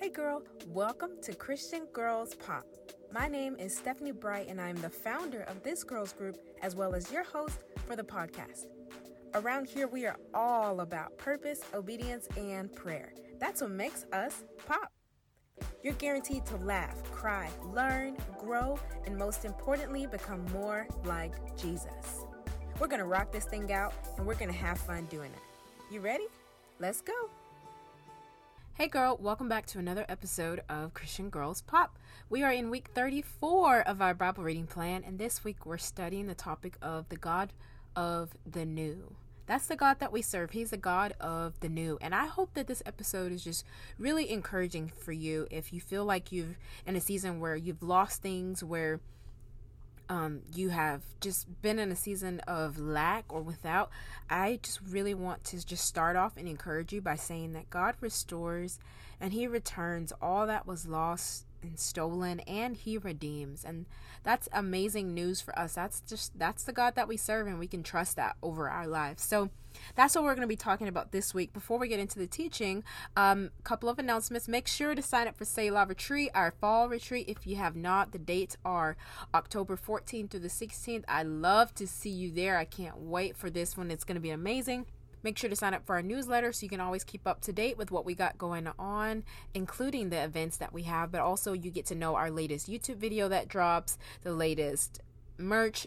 Hey girl, welcome to Christian Girls Pop. My name is Stephanie Bright, and I'm the founder of this girls group as well as your host for the podcast. Around here, we are all about purpose, obedience, and prayer. That's what makes us pop. You're guaranteed to laugh, cry, learn, grow, and most importantly, become more like Jesus. We're gonna rock this thing out and we're gonna have fun doing it. You ready? Let's go. Hey girl, welcome back to another episode of Christian Girls Pop. We are in week 34 of our Bible reading plan, and this week we're studying the topic of the God of the New. That's the God that we serve. He's the God of the new. And I hope that this episode is just really encouraging for you if you feel like you've in a season where you've lost things, where um, you have just been in a season of lack or without, I just really want to just start off and encourage you by saying that God restores and He returns all that was lost and stolen and he redeems. And that's amazing news for us. That's just that's the god that we serve and we can trust that over our lives. So that's what we're going to be talking about this week. Before we get into the teaching a um, couple of announcements. Make sure to sign up for Selah retreat our fall retreat if you have not. The dates are october 14th through the 16th i love to see you there. I can't wait for this one. It's going to be amazing Make sure to sign up for our newsletter so you can always keep up to date with what we got going on, including the events that we have, but also you get to know our latest YouTube video that drops, the latest merch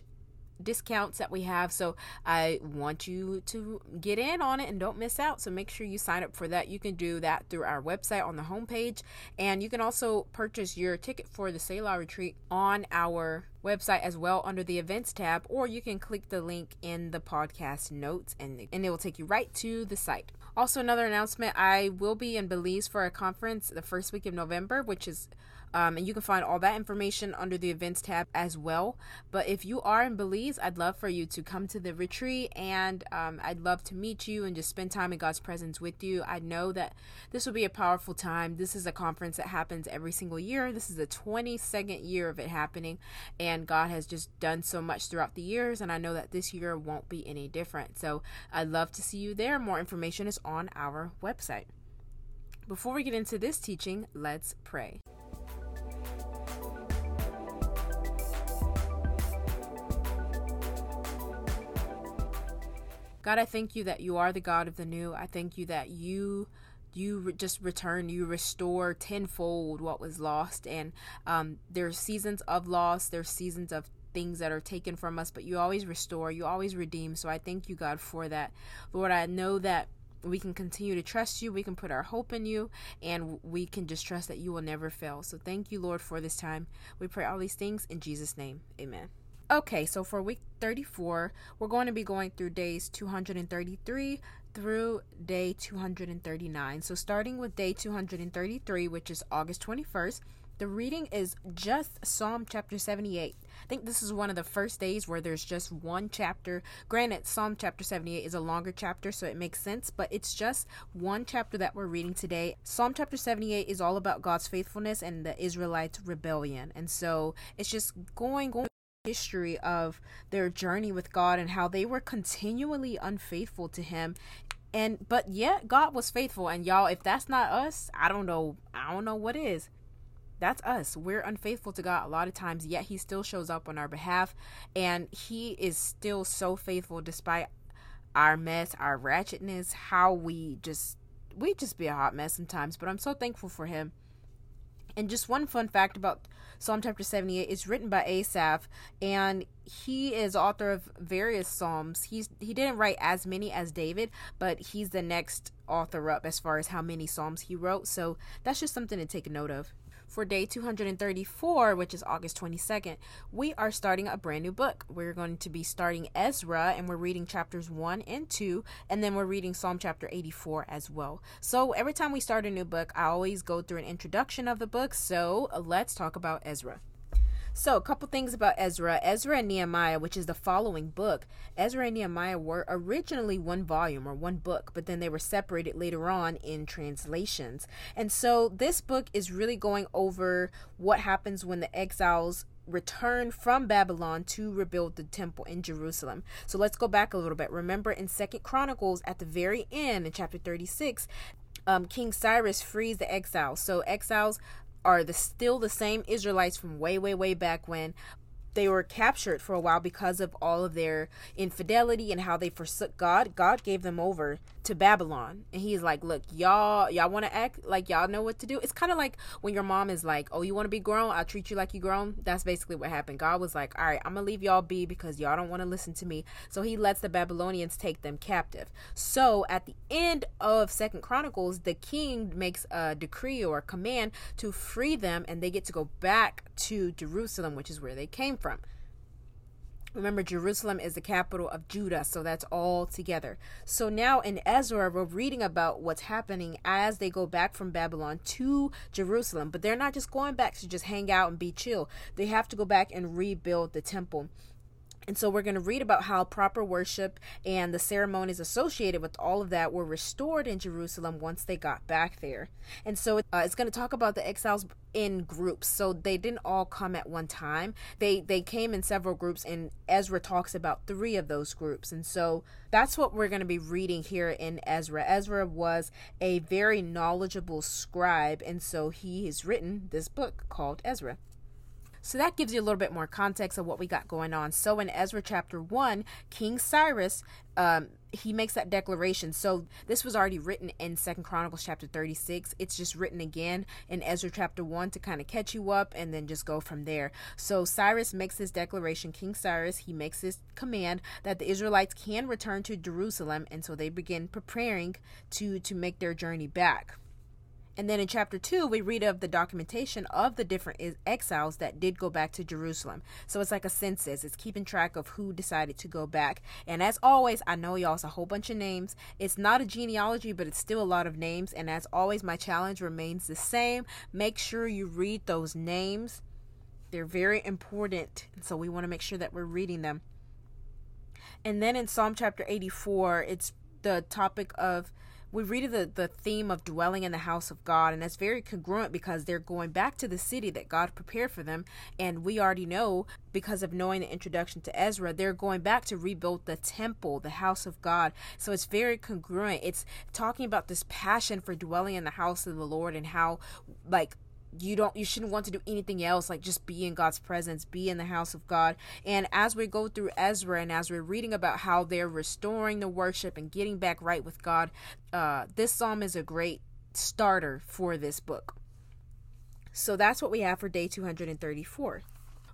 discounts that we have. So I want you to get in on it and don't miss out. So make sure you sign up for that. You can do that through our website on the homepage. And you can also purchase your ticket for the Selah retreat on our website as well under the events tab, or you can click the link in the podcast notes and, and it will take you right to the site. Also, another announcement I will be in Belize for a conference the first week of November, which is um, and you can find all that information under the events tab as well. But if you are in Belize, I'd love for you to come to the retreat and um, I'd love to meet you and just spend time in God's presence with you. I know that this will be a powerful time. This is a conference that happens every single year. This is the 22nd year of it happening, and God has just done so much throughout the years, and I know that this year won't be any different. So I'd love to see you there. More information is on our website. Before we get into this teaching, let's pray. God, I thank you that you are the God of the new. I thank you that you you re- just return, you restore tenfold what was lost. And um, there's seasons of loss, there's seasons of things that are taken from us, but you always restore, you always redeem. So I thank you, God, for that. Lord, I know that we can continue to trust you. We can put our hope in you, and we can just trust that you will never fail. So thank you, Lord, for this time. We pray all these things in Jesus' name. Amen. Okay, so for week 34, we're going to be going through days 233 through day 239. So starting with day 233, which is August 21st, the reading is just Psalm chapter 78. I think this is one of the first days where there's just one chapter. Granted, Psalm chapter 78 is a longer chapter, so it makes sense, but it's just one chapter that we're reading today. Psalm chapter 78 is all about God's faithfulness and the Israelites' rebellion. And so it's just going, going history of their journey with God and how they were continually unfaithful to him. And but yet God was faithful. And y'all if that's not us I don't know I don't know what is. That's us. We're unfaithful to God a lot of times yet he still shows up on our behalf. And he is still so faithful despite our mess our ratchetness how we just we just be a hot mess sometimes. But I'm so thankful for him and just one fun fact about Psalm chapter 78 is written by Asaph, and he is author of various psalms. He's he didn't write as many as David, but he's the next author up as far as how many psalms he wrote. So that's just something to take note of for day 234, which is August 22nd, we are starting a brand new book. We're going to be starting Ezra and we're reading chapters 1 and 2, and then we're reading Psalm chapter 84 as well. So every time we start a new book, I always go through an introduction of the book. So let's talk about Ezra. So, a couple things about Ezra. Ezra and Nehemiah, which is the following book, Ezra and Nehemiah were originally one volume or one book, but then they were separated later on in translations. And so, this book is really going over what happens when the exiles return from Babylon to rebuild the temple in Jerusalem. So let's go back a little bit. Remember in Second Chronicles at the very end in chapter 36, um, King Cyrus frees the exiles. So exiles are the still the same Israelites from way, way, way back when, they were captured for a while because of all of their infidelity and how they forsook God. God gave them over to Babylon. And he's like, "Look, y'all y'all want to act like y'all know what to do?" It's kind of like when your mom is like, "Oh, you want to be grown? I'll treat you like you grown." That's basically what happened. God was like, "All right, I'm going to leave y'all be because y'all don't want to listen to me." So he lets the Babylonians take them captive. So at the end of 2nd Chronicles, the king makes a decree or a command to free them and they get to go back to Jerusalem, which is where they came from. Remember, Jerusalem is the capital of Judah, so that's all together. So now in Ezra, we're reading about what's happening as they go back from Babylon to Jerusalem. But they're not just going back to just hang out and be chill, they have to go back and rebuild the temple. And so we're going to read about how proper worship and the ceremonies associated with all of that were restored in Jerusalem once they got back there. And so uh, it's going to talk about the exiles in groups. So they didn't all come at one time. They they came in several groups and Ezra talks about 3 of those groups. And so that's what we're going to be reading here in Ezra. Ezra was a very knowledgeable scribe and so he has written this book called Ezra. So that gives you a little bit more context of what we got going on. So in Ezra chapter 1, King Cyrus um, he makes that declaration. So this was already written in Second Chronicles chapter 36. It's just written again in Ezra chapter 1 to kind of catch you up and then just go from there. So Cyrus makes this declaration, King Cyrus, he makes this command that the Israelites can return to Jerusalem and so they begin preparing to to make their journey back. And then in chapter 2, we read of the documentation of the different exiles that did go back to Jerusalem. So it's like a census, it's keeping track of who decided to go back. And as always, I know y'all's a whole bunch of names. It's not a genealogy, but it's still a lot of names. And as always, my challenge remains the same. Make sure you read those names, they're very important. So we want to make sure that we're reading them. And then in Psalm chapter 84, it's the topic of we read the, the theme of dwelling in the house of God, and that's very congruent because they're going back to the city that God prepared for them. And we already know, because of knowing the introduction to Ezra, they're going back to rebuild the temple, the house of God. So it's very congruent. It's talking about this passion for dwelling in the house of the Lord and how, like, you don't you shouldn't want to do anything else like just be in God's presence, be in the house of God. And as we go through Ezra and as we're reading about how they're restoring the worship and getting back right with God, uh, this psalm is a great starter for this book. So that's what we have for day 234.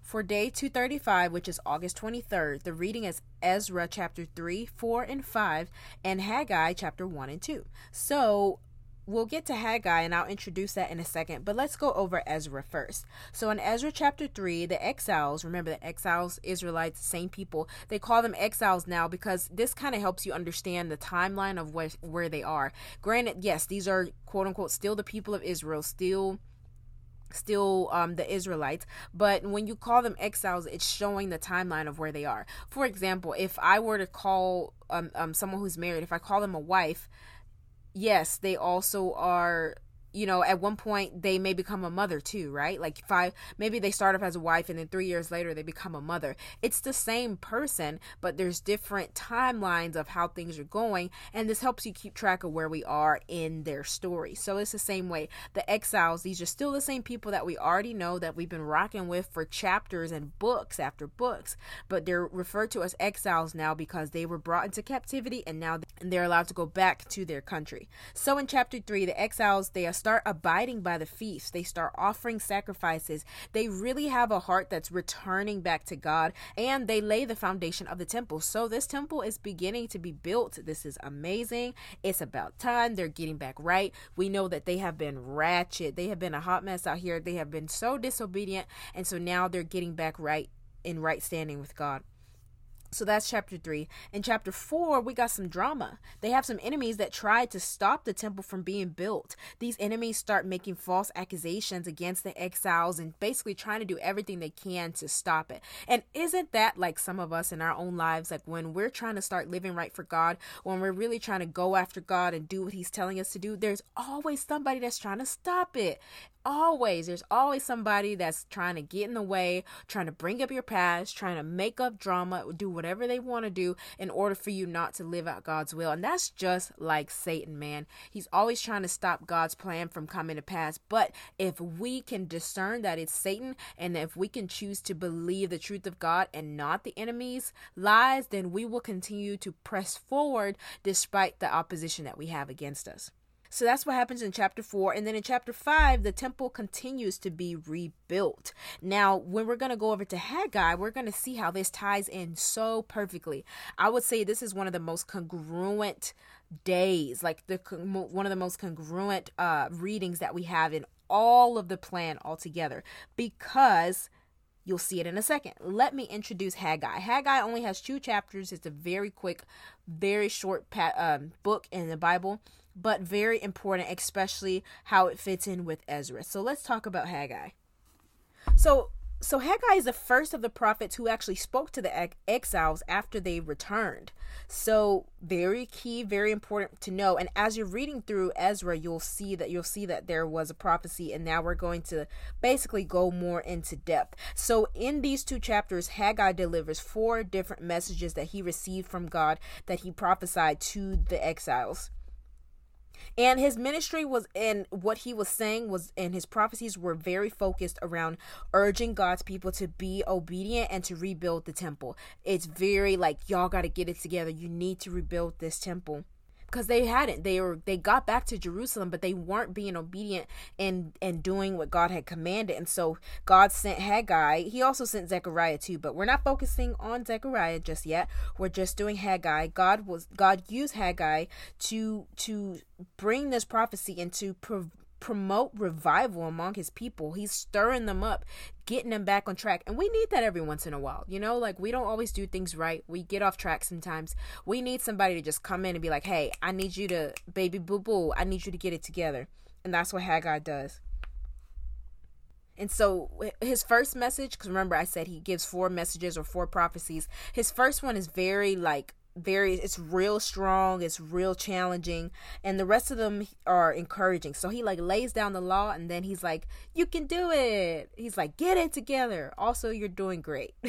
For day 235, which is August 23rd, the reading is Ezra chapter 3, 4, and 5, and Haggai chapter 1 and 2. So we'll get to Haggai and I'll introduce that in a second, but let's go over Ezra first. So in Ezra chapter 3, the exiles, remember the exiles, Israelites, same people, they call them exiles now because this kind of helps you understand the timeline of where, where they are. Granted, yes, these are quote unquote still the people of Israel, still still um, the Israelites, but when you call them exiles, it's showing the timeline of where they are. For example, if I were to call um, um, someone who's married, if I call them a wife, yes, they also are you know, at one point they may become a mother too, right? Like five, maybe they start off as a wife and then three years later they become a mother. It's the same person, but there's different timelines of how things are going, and this helps you keep track of where we are in their story. So it's the same way. The exiles, these are still the same people that we already know that we've been rocking with for chapters and books after books, but they're referred to as exiles now because they were brought into captivity and now they're allowed to go back to their country. So in chapter three, the exiles, they are start abiding by the feast. They start offering sacrifices. They really have a heart that's returning back to God and they lay the foundation of the temple. So this temple is beginning to be built. This is amazing. It's about time. They're getting back right. We know that they have been ratchet. They have been a hot mess out here. They have been so disobedient. And so now they're getting back right in right standing with God. So that's chapter 3. In chapter 4, we got some drama. They have some enemies that tried to stop the temple from being built. These enemies start making false accusations against the exiles and basically trying to do everything they can to stop it. And isn't that like some of us in our own lives? Like when we're trying to start living right for God, when we're really trying to go after God and do what He's telling us to do, there's always somebody that's trying to stop it always there's always somebody that's trying to get in the way trying to bring up your past trying to make up drama do whatever they want to do in order for you not to live out God's will. And that's just like Satan, man. He's always trying to stop God's plan from coming to pass. But if we can discern that it's Satan and if we can choose to believe the truth of God and not the enemy's lies, then we will continue to press forward despite the opposition that we have against us. So that's what happens in chapter 4. And then in chapter 5, the temple continues to be rebuilt. Now, when we're going to go over to Haggai, we're going to see how this ties in so perfectly. I would say this is one of the most congruent days, like the one of the most congruent uh, readings that we have in all of the plan altogether because You'll see it in a second. Let me introduce Haggai. Haggai only has two chapters. It's a very quick, very short pa- um, book in the Bible but very important, especially how it fits in with Ezra. So let's talk about Haggai. So so Haggai is the first of the prophets who actually spoke to the exiles after they returned. So very key, very important to know. And as you're reading through Ezra, you'll see that you'll see that there was a prophecy, and now we're going to basically go more into depth. So in these two chapters, Haggai delivers four different messages that he received from God that he prophesied to the exiles and his ministry was in what he was saying was and his prophecies were very focused around urging god's people to be obedient and to rebuild the temple. It's very like y'all got to get it together. You need to rebuild this temple because they hadn't. They were they got back to jerusalem but they weren't being obedient and and doing what god had commanded. And so god sent haggai. He also sent zechariah too but we're not focusing on zechariah just yet. We're just doing haggai. God was god used haggai to to bring this prophecy and to promote revival among his people. He's stirring them up, getting them back on track. And we need that every once in a while. You know, like we don't always do things right. We get off track sometimes. We need somebody to just come in and be like, hey, I need you to, baby boo boo, I need you to get it together. And that's what Haggai does. And so his first message, because remember I said he gives four messages or four prophecies. His first one is very like very it's real strong it's real challenging and the rest of them are encouraging. So he like lays down the law and then he's like you can do it. He's like get it together. Also you're doing great.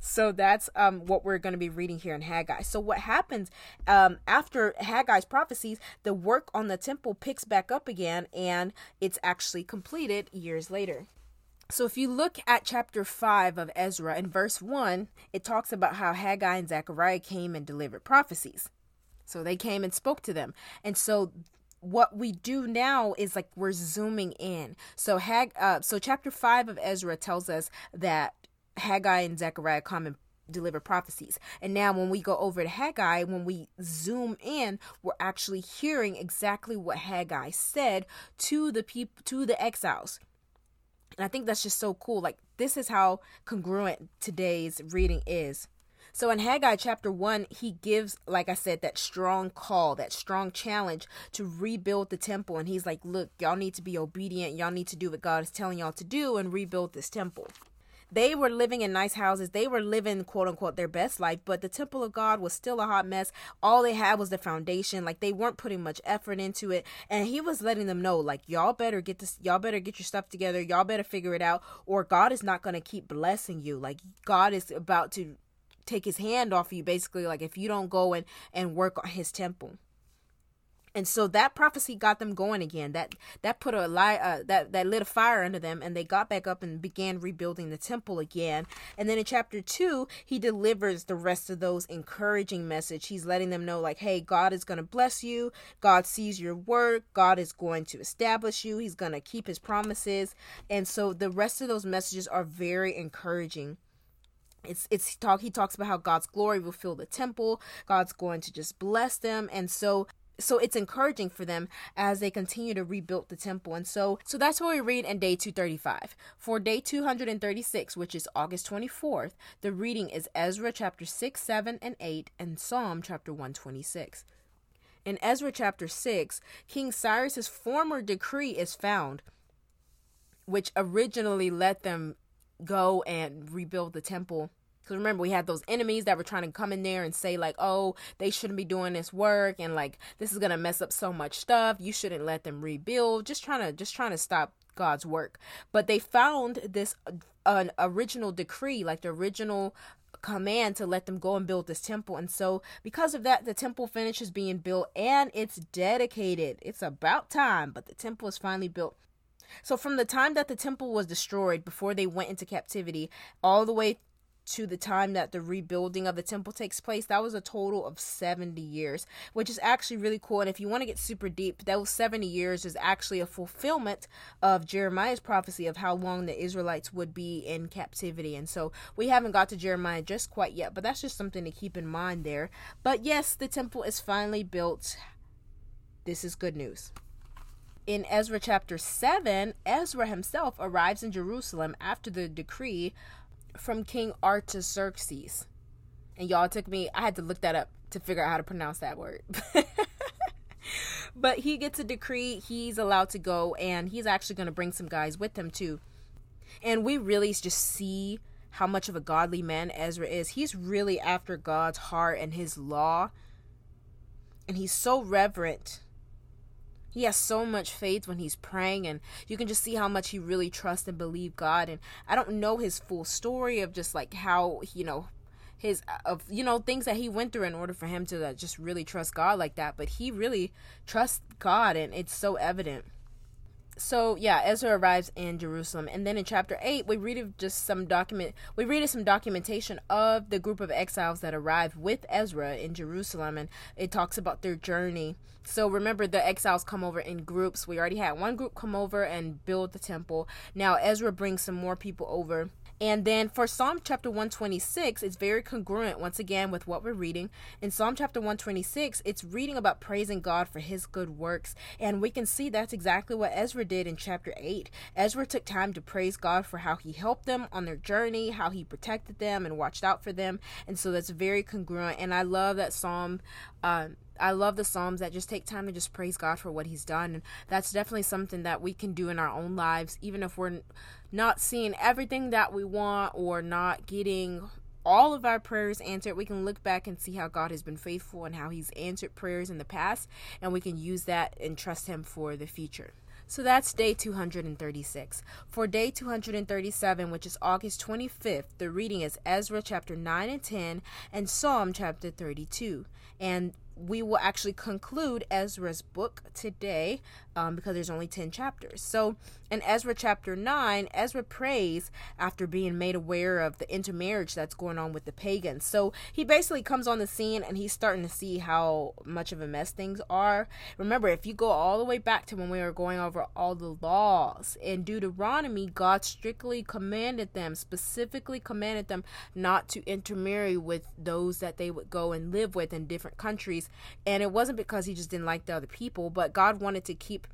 So that's um what we're going to be reading here in haggai. So what happens um after haggai's prophecies the work on the temple picks back up again and it's actually completed years later so if you look at chapter 5 of Ezra in verse 1, it talks about how Haggai and Zechariah came and delivered prophecies. So they came and spoke to them. And so what we do now is like we're zooming in. So Hag uh, so chapter 5 of Ezra tells us that Haggai and Zechariah come and deliver prophecies. And now when we go over to Haggai, when we zoom in, we're actually hearing exactly what Haggai said to the people to the exiles. And I think that's just so cool. Like, this is how congruent today's reading is. So in Haggai chapter 1, he gives, like I said, that strong call, that strong challenge to rebuild the temple. And he's like, look, y'all need to be obedient. Y'all need to do what God is telling y'all to do and rebuild this temple. They were living in nice houses. They were living, quote unquote, their best life, but the temple of God was still a hot mess. All they had was the foundation. Like they weren't putting much effort into it. And he was letting them know, like, y'all better get this, y'all better get your stuff together. Y'all better figure it out, or God is not going to keep blessing you. Like, God is about to take his hand off of you, basically, like if you don't go and, and work on his temple and so that prophecy got them going again. That that put a lie uh, that that lit a fire under them and they got back up and began rebuilding the temple again. And then in chapter 2 he delivers the rest of those encouraging message. He's letting them know like hey god is going to bless you. God sees your work. God is going to establish you. He's going to keep his promises. And so the rest of those messages are very encouraging. It's it's talk he talks about how God's glory will fill the temple. God's going to just bless them. And so so it's encouraging for them as they continue to rebuild the temple. And so so that's what we read in day 235 for day 236 which is august 24th the reading is ezra chapter 6 7 and 8 and psalm chapter 126 in ezra chapter 6 king cyrus's former decree is found which originally let them go and rebuild the temple because remember, we had those enemies that were trying to come in there and say, like, oh, they shouldn't be doing this work and like this is gonna mess up so much stuff. You shouldn't let them rebuild. Just trying to just trying to stop God's work. But they found this uh, an original decree, like the original command to let them go and build this temple. And so, because of that, the temple finishes being built and it's dedicated. It's about time, but the temple is finally built. So, from the time that the temple was destroyed before they went into captivity, all the way to the time that the rebuilding of the temple takes place, that was a total of 70 years, which is actually really cool. And if you want to get super deep, those 70 years is actually a fulfillment of Jeremiah's prophecy of how long the Israelites would be in captivity. And so we haven't got to Jeremiah just quite yet, but that's just something to keep in mind there. But yes, the temple is finally built. This is good news in Ezra chapter 7, Ezra himself arrives in Jerusalem after the decree from King Artaxerxes. And y'all took me, I had to look that up to figure out how to pronounce that word. but he gets a decree, he's allowed to go, and he's actually going to bring some guys with him too. And we really just see how much of a godly man Ezra is. He's really after God's heart and his law. And he's so reverent he has so much faith when he's praying and you can just see how much he really trusts and believe god and i don't know his full story of just like how you know his of you know things that he went through in order for him to uh, just really trust god like that but he really trusts god and it's so evident so yeah, Ezra arrives in Jerusalem, and then in chapter eight, we read of just some document. We read of some documentation of the group of exiles that arrived with Ezra in Jerusalem, and it talks about their journey. So remember, the exiles come over in groups. We already had one group come over and build the temple. Now Ezra brings some more people over and then for Psalm chapter 126, it's very congruent once again with what we're reading. In Psalm chapter 126, it's reading about praising God for his good works. And we can see that's exactly what Ezra did in chapter 8. Ezra took time to praise God for how he helped them on their journey, how he protected them and watched out for them. And so that's very congruent. And I love that Psalm. Uh, I love the Psalms that just take time to just praise God for what He's done. And that's definitely something that we can do in our own lives, even if we're not seeing everything that we want or not getting all of our prayers answered. We can look back and see how God has been faithful and how He's answered prayers in the past, and we can use that and trust Him for the future. So that's day 236. For day 237, which is August 25th, the reading is Ezra chapter 9 and 10 and Psalm chapter 32. And we will actually conclude Ezra's book today um, because there's only 10 chapters. So in Ezra chapter 9, Ezra prays after being made aware of the intermarriage that's going on with the pagans. So he basically comes on the scene and he's starting to see how much of a mess things are. Remember, if you go all the way back to when we were going over all the laws in Deuteronomy, God strictly commanded them, specifically commanded them not to intermarry with those that they would go and live with in different countries. And it wasn't because he just didn't like the other people, but God wanted to keep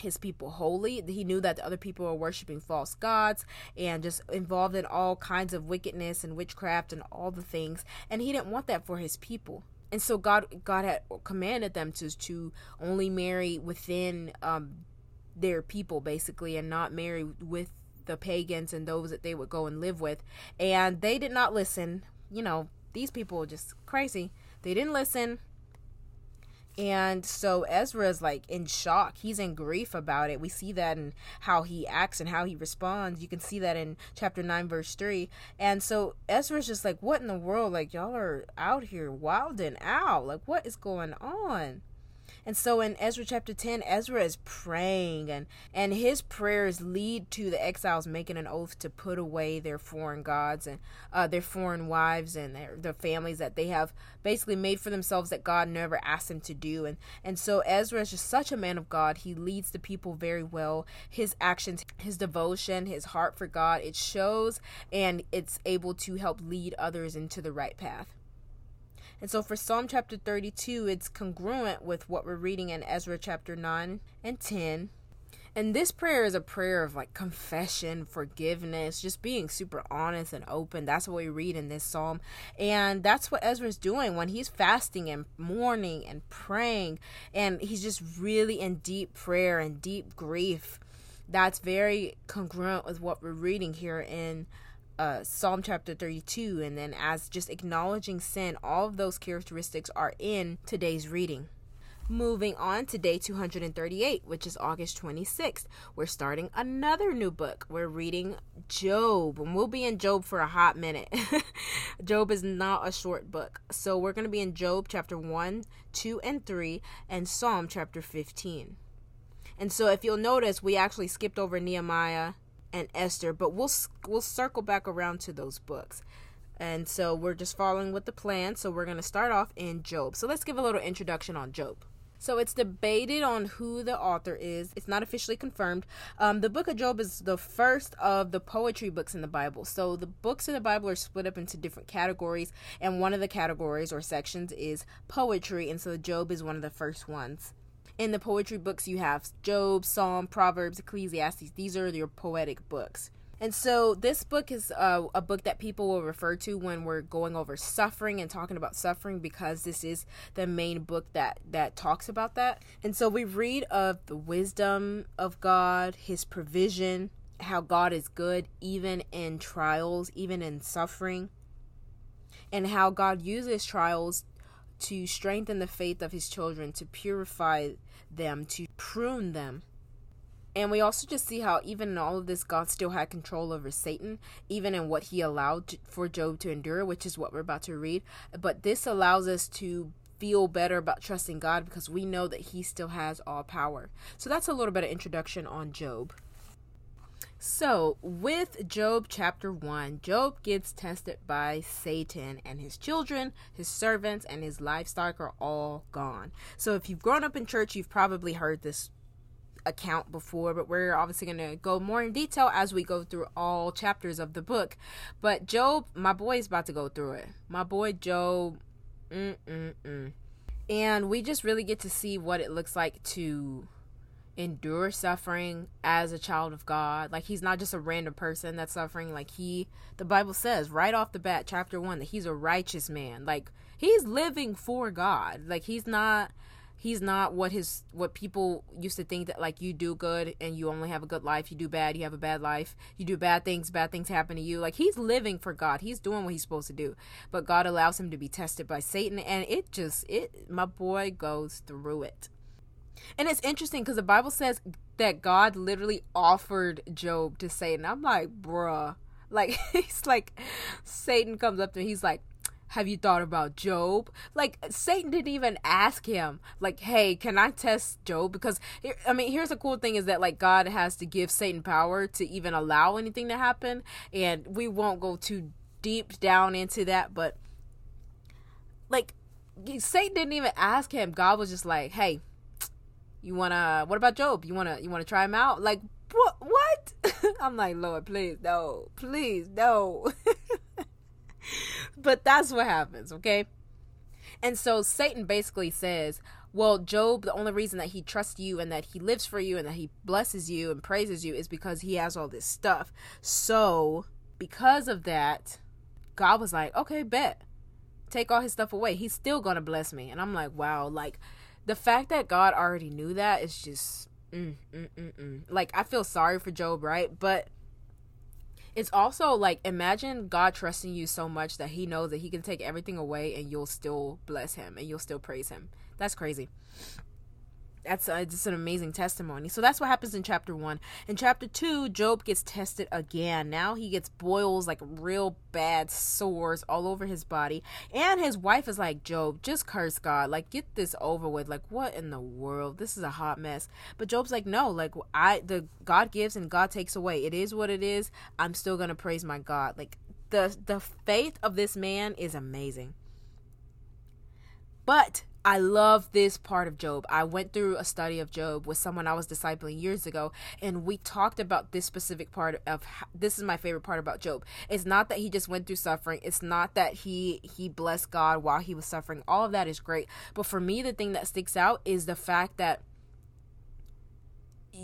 his people holy. He knew that the other people were worshiping false gods and just involved in all kinds of wickedness and witchcraft and all the things. And he didn't want that for his people. And so God God had commanded them to to only marry within um, their people basically and not marry with the pagans and those that they would go and live with. And they did not listen. You know, these people are just crazy. They didn't listen and so Ezra is like in shock. He's in grief about it. We see that in how he acts and how he responds. You can see that in chapter 9, verse 3. And so Ezra's just like, What in the world? Like, y'all are out here wilding out. Like, what is going on? And so in Ezra chapter 10, Ezra is praying and and his prayers lead to the exiles making an oath to put away their foreign gods and uh, their foreign wives and their, their families that they have basically made for themselves that God never asked them to do. And and so Ezra is just such a man of God. He leads the people very well. His actions, his devotion, his heart for God, it shows and it's able to help lead others into the right path. And so for Psalm chapter 32, it's congruent with what we're reading in Ezra chapter 9 and 10. And this prayer is a prayer of like confession, forgiveness, just being super honest and open. That's what we read in this psalm. And that's what Ezra's doing when he's fasting and mourning and praying. And he's just really in deep prayer and deep grief. That's very congruent with what we're reading here in uh, Psalm chapter 32, and then as just acknowledging sin, all of those characteristics are in today's reading. Moving on to day 238, which is August 26th, we're starting another new book. We're reading Job, and we'll be in Job for a hot minute. Job is not a short book. So we're going to be in Job chapter 1, 2, and 3, and Psalm chapter 15. And so if you'll notice, we actually skipped over Nehemiah and Esther, but we'll we'll circle back around to those books. And so we're just following with the plan. So we're going to start off in Job. So let's give a little introduction on Job. So it's debated on who the author is. It's not officially confirmed. Um, the book of Job is the first of the poetry books in the Bible. So the books in the Bible are split up into different categories, and one of the categories or sections is poetry, and so Job is one of the first ones. In the poetry books, you have Job, Psalm, Proverbs, Ecclesiastes. These are your poetic books. And so this book is uh, a book that people will refer to when we're going over suffering and talking about suffering because this is the main book that that talks about that. And so we read of the wisdom of God, his provision, how God is good even in trials, even in suffering, and how God uses trials to strengthen the faith of his children, to purify them, to prune them and we also just see how, even in all of this, God still had control over Satan, even in what he allowed for Job to endure, which is what we're about to read. But this allows us to feel better about trusting God because we know that he still has all power. So that's a little bit of introduction on Job. So, with Job chapter 1, Job gets tested by Satan, and his children, his servants, and his livestock are all gone. So, if you've grown up in church, you've probably heard this account before, but we're obviously going to go more in detail as we go through all chapters of the book. But Job, my boy is about to go through it. My boy Job, mm-mm-mm. And we just really get to see what it looks like to endure suffering as a child of God. Like he's not just a random person that's suffering. Like he, the Bible says right off the bat, chapter one, that he's a righteous man. Like he's living for God. Like he's not he's not what his what people used to think that like you do good and you only have a good life you do bad you have a bad life you do bad things bad things happen to you like he's living for god he's doing what he's supposed to do but god allows him to be tested by satan and it just it my boy goes through it and it's interesting because the bible says that god literally offered job to satan i'm like bruh like he's like satan comes up to him he's like have you thought about Job? Like Satan didn't even ask him, like, hey, can I test Job? Because I mean, here's the cool thing is that like God has to give Satan power to even allow anything to happen, and we won't go too deep down into that, but like Satan didn't even ask him. God was just like, hey, you wanna? What about Job? You wanna? You wanna try him out? Like what? What? I'm like, Lord, please, no, please, no. but that's what happens, okay? And so Satan basically says, well, Job, the only reason that he trusts you and that he lives for you and that he blesses you and praises you is because he has all this stuff. So, because of that, God was like, okay, bet. Take all his stuff away. He's still going to bless me. And I'm like, wow, like the fact that God already knew that is just, mm, mm, mm, mm. like, I feel sorry for Job, right? But it's also like imagine God trusting you so much that he knows that he can take everything away and you'll still bless him and you'll still praise him. That's crazy that's uh, just an amazing testimony. So that's what happens in chapter one. In chapter two, Job gets tested again. Now he gets boils, like real bad sores all over his body. And his wife is like, Job, just curse God. Like, get this over with. Like, what in the world? This is a hot mess. But Job's like, no, like, I, the God gives and God takes away. It is what it is. I'm still going to praise my God. Like, the, the faith of this man is amazing. But I love this part of Job. I went through a study of Job with someone I was discipling years ago, and we talked about this specific part of this is my favorite part about Job. It's not that he just went through suffering. It's not that he he blessed God while he was suffering. All of that is great, but for me, the thing that sticks out is the fact that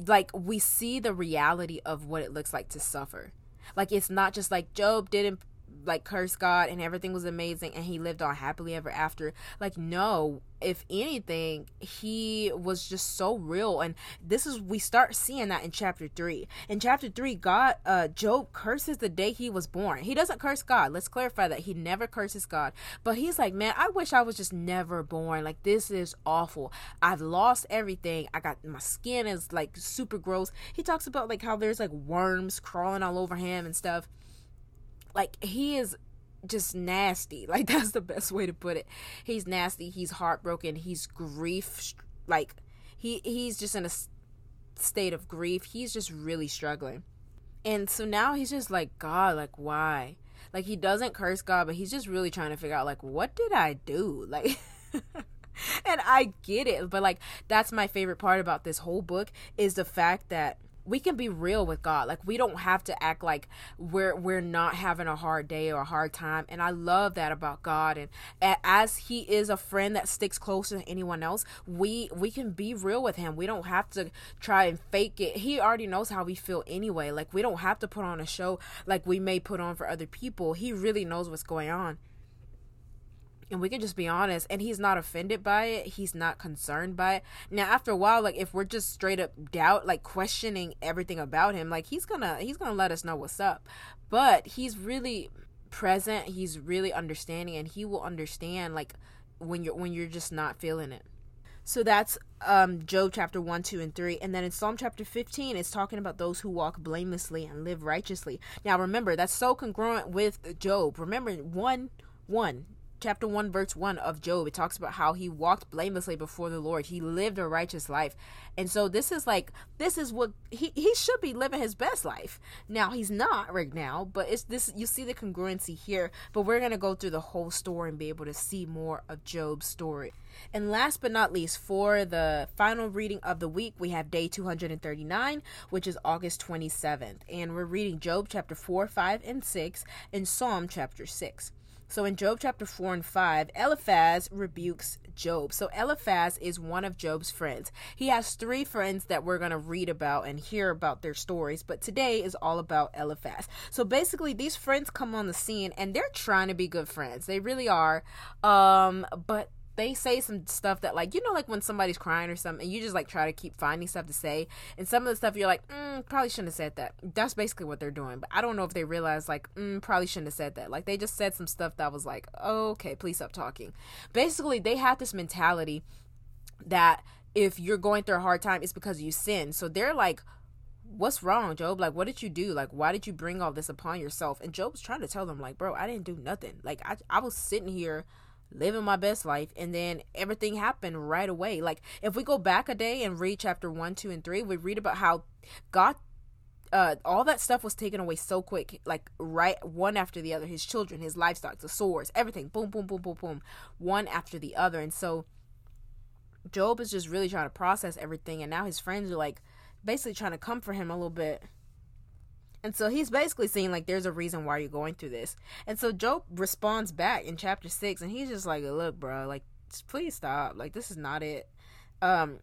like we see the reality of what it looks like to suffer. Like it's not just like Job didn't like cursed God and everything was amazing and he lived on happily ever after. Like no, if anything, he was just so real and this is we start seeing that in chapter 3. In chapter 3, God uh Job curses the day he was born. He doesn't curse God. Let's clarify that. He never curses God. But he's like, "Man, I wish I was just never born. Like this is awful. I've lost everything. I got my skin is like super gross." He talks about like how there's like worms crawling all over him and stuff like he is just nasty. Like that's the best way to put it. He's nasty. He's heartbroken. He's grief. Like he he's just in a state of grief. He's just really struggling. And so now he's just like God, like why? Like he doesn't curse God, but he's just really trying to figure out like what did I do? Like and I get it, but like that's my favorite part about this whole book is the fact that we can be real with God. Like we don't have to act like we're we're not having a hard day or a hard time. And I love that about God. And as He is a friend that sticks closer than anyone else, we we can be real with Him. We don't have to try and fake it. He already knows how we feel anyway. Like we don't have to put on a show like we may put on for other people. He really knows what's going on and we can just be honest and he's not offended by it he's not concerned by it now after a while like if we're just straight up doubt like questioning everything about him like he's gonna he's gonna let us know what's up but he's really present he's really understanding and he will understand like when you're when you're just not feeling it so that's um, Job chapter 1, 2, and 3. And then in Psalm chapter 15, it's talking about those who walk blamelessly and live righteously. Now remember, that's so congruent with Job. Remember, 1 1 chapter 1 verse 1 of job it talks about how he walked blamelessly before the lord. He lived a righteous life. And so this is like this is what he, he should be living his best life. Now he's not right now but it's this you see the congruency here but we're going to go through the whole story and be able to see more of job's story. And last but not least for the final reading of the week we have day 239 which is august 27th and we're reading job chapter 4 5 and 6 and psalm chapter 6 so in Job chapter 4 and 5, Eliphaz rebukes Job. So Eliphaz is one of Job's friends. He has three friends that we're going to read about and hear about their stories, but today is all about Eliphaz. So basically these friends come on the scene and they're trying to be good friends. They really are. Um but they say some stuff that like you know like when somebody's crying or something and you just like try to keep finding stuff to say and some of the stuff you're like mm, probably shouldn't have said that. That's basically what they're doing but i don't know if they realize like mm, probably shouldn't have said that. Like they just said some stuff that was like okay please stop talking. Basically they have this mentality that if you're going through a hard time it's because you sin. So they're like what's wrong job? Like what did you do? Like why did you bring all this upon yourself? And job's trying to tell them like bro i didn't do nothing. Like i, I was sitting here living my best life and then everything happened right away like if we go back a day and read chapter 1 2 and 3 we read about how god uh, all that stuff was taken away so quick, like right one after the other. His children, his livestock, the swords, everything, boom, boom, boom, boom, boom, one after the other. And so Job is just really trying to process everything, and now his friends are like basically trying to comfort him a little bit. And so he's basically saying like there's a reason why you're going through this. And so Job responds back in chapter 6 and he's just like, "Look, bro, like please stop. Like this is not it." Um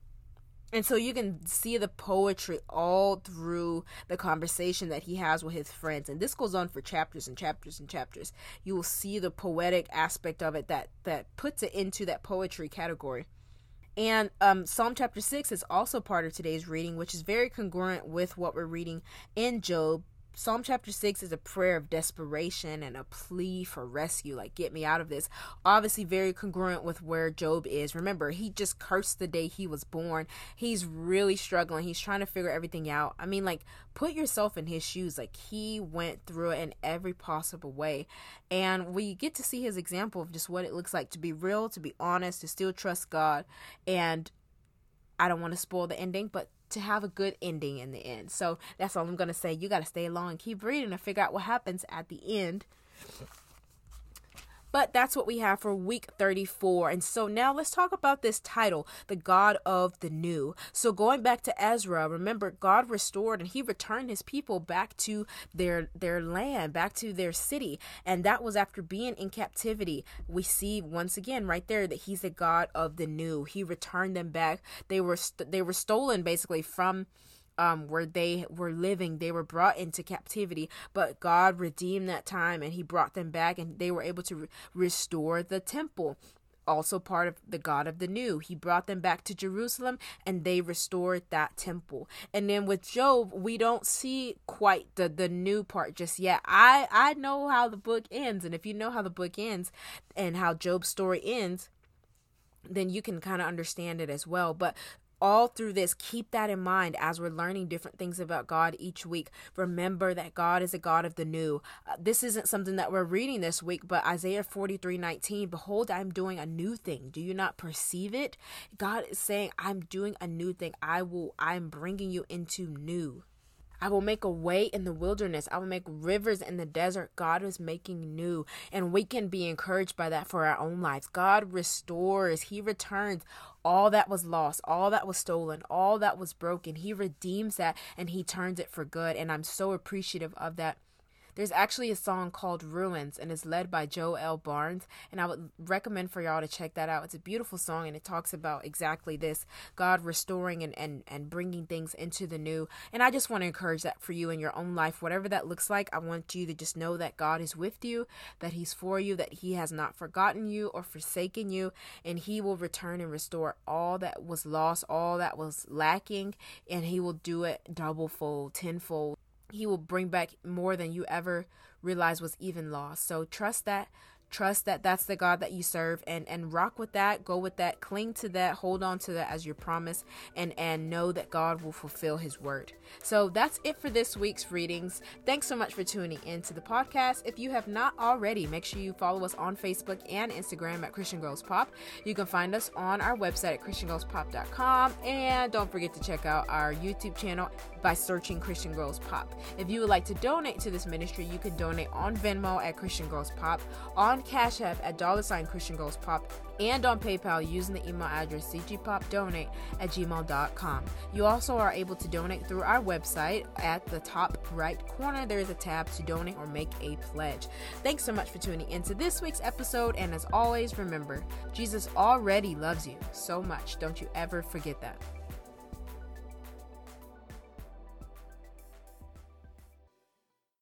and so you can see the poetry all through the conversation that he has with his friends and this goes on for chapters and chapters and chapters you will see the poetic aspect of it that that puts it into that poetry category and um, Psalm chapter 6 is also part of today's reading, which is very congruent with what we're reading in Job Psalm chapter 6 is a prayer of desperation and a plea for rescue. Like, get me out of this. Obviously, very congruent with where Job is. Remember, he just cursed the day he was born. He's really struggling. He's trying to figure everything out. I mean, like, put yourself in his shoes. Like, he went through it in every possible way. And we get to see his example of just what it looks like to be real, to be honest, to still trust God. And I don't want to spoil the ending, but to have a good ending in the end. So that's all I'm going to say. You got to stay along and keep reading to figure out what happens at the end. But that's what we have for week 34. And so now let's talk about this title, the God of the New. So going back to Ezra, remember God restored and he returned his people back to their their land, back to their city, and that was after being in captivity. We see once again right there that he's the God of the new. He returned them back. They were st- they were stolen basically from um, where they were living, they were brought into captivity, but God redeemed that time and He brought them back, and they were able to re- restore the temple. Also, part of the God of the New. He brought them back to Jerusalem and they restored that temple. And then with Job, we don't see quite the, the new part just yet. I, I know how the book ends. And if you know how the book ends and how Job's story ends, then you can kind of understand it as well. But all through this, keep that in mind as we're learning different things about God each week. Remember that God is a God of the new. Uh, this isn't something that we're reading this week, but Isaiah 43 19, behold, I'm doing a new thing. Do you not perceive it? God is saying, I'm doing a new thing. I will, I'm bringing you into new. I will make a way in the wilderness. I will make rivers in the desert. God is making new. And we can be encouraged by that for our own lives. God restores, He returns all that was lost, all that was stolen, all that was broken. He redeems that and He turns it for good. And I'm so appreciative of that. There's actually a song called Ruins and it's led by Joel Barnes. And I would recommend for y'all to check that out. It's a beautiful song and it talks about exactly this God restoring and, and, and bringing things into the new. And I just want to encourage that for you in your own life, whatever that looks like. I want you to just know that God is with you, that He's for you, that He has not forgotten you or forsaken you, and He will return and restore all that was lost, all that was lacking, and He will do it double fold, tenfold. He will bring back more than you ever realized was even lost. So trust that trust that that's the god that you serve and and rock with that go with that cling to that hold on to that as your promise and and know that god will fulfill his word. So that's it for this week's readings. Thanks so much for tuning in to the podcast. If you have not already make sure you follow us on facebook and instagram at christian girls pop. You can find us on our website at christiangirlspop.com and don't forget to check out our youtube channel by searching christian girls pop if you would like to donate to this ministry you can donate on venmo at christian girls pop on Cash App at dollar sign Christian Girls Pop and on PayPal using the email address cgpopdonate at gmail.com. You also are able to donate through our website. At the top right corner, there is a tab to donate or make a pledge. Thanks so much for tuning into this week's episode. And as always, remember, Jesus already loves you so much. Don't you ever forget that.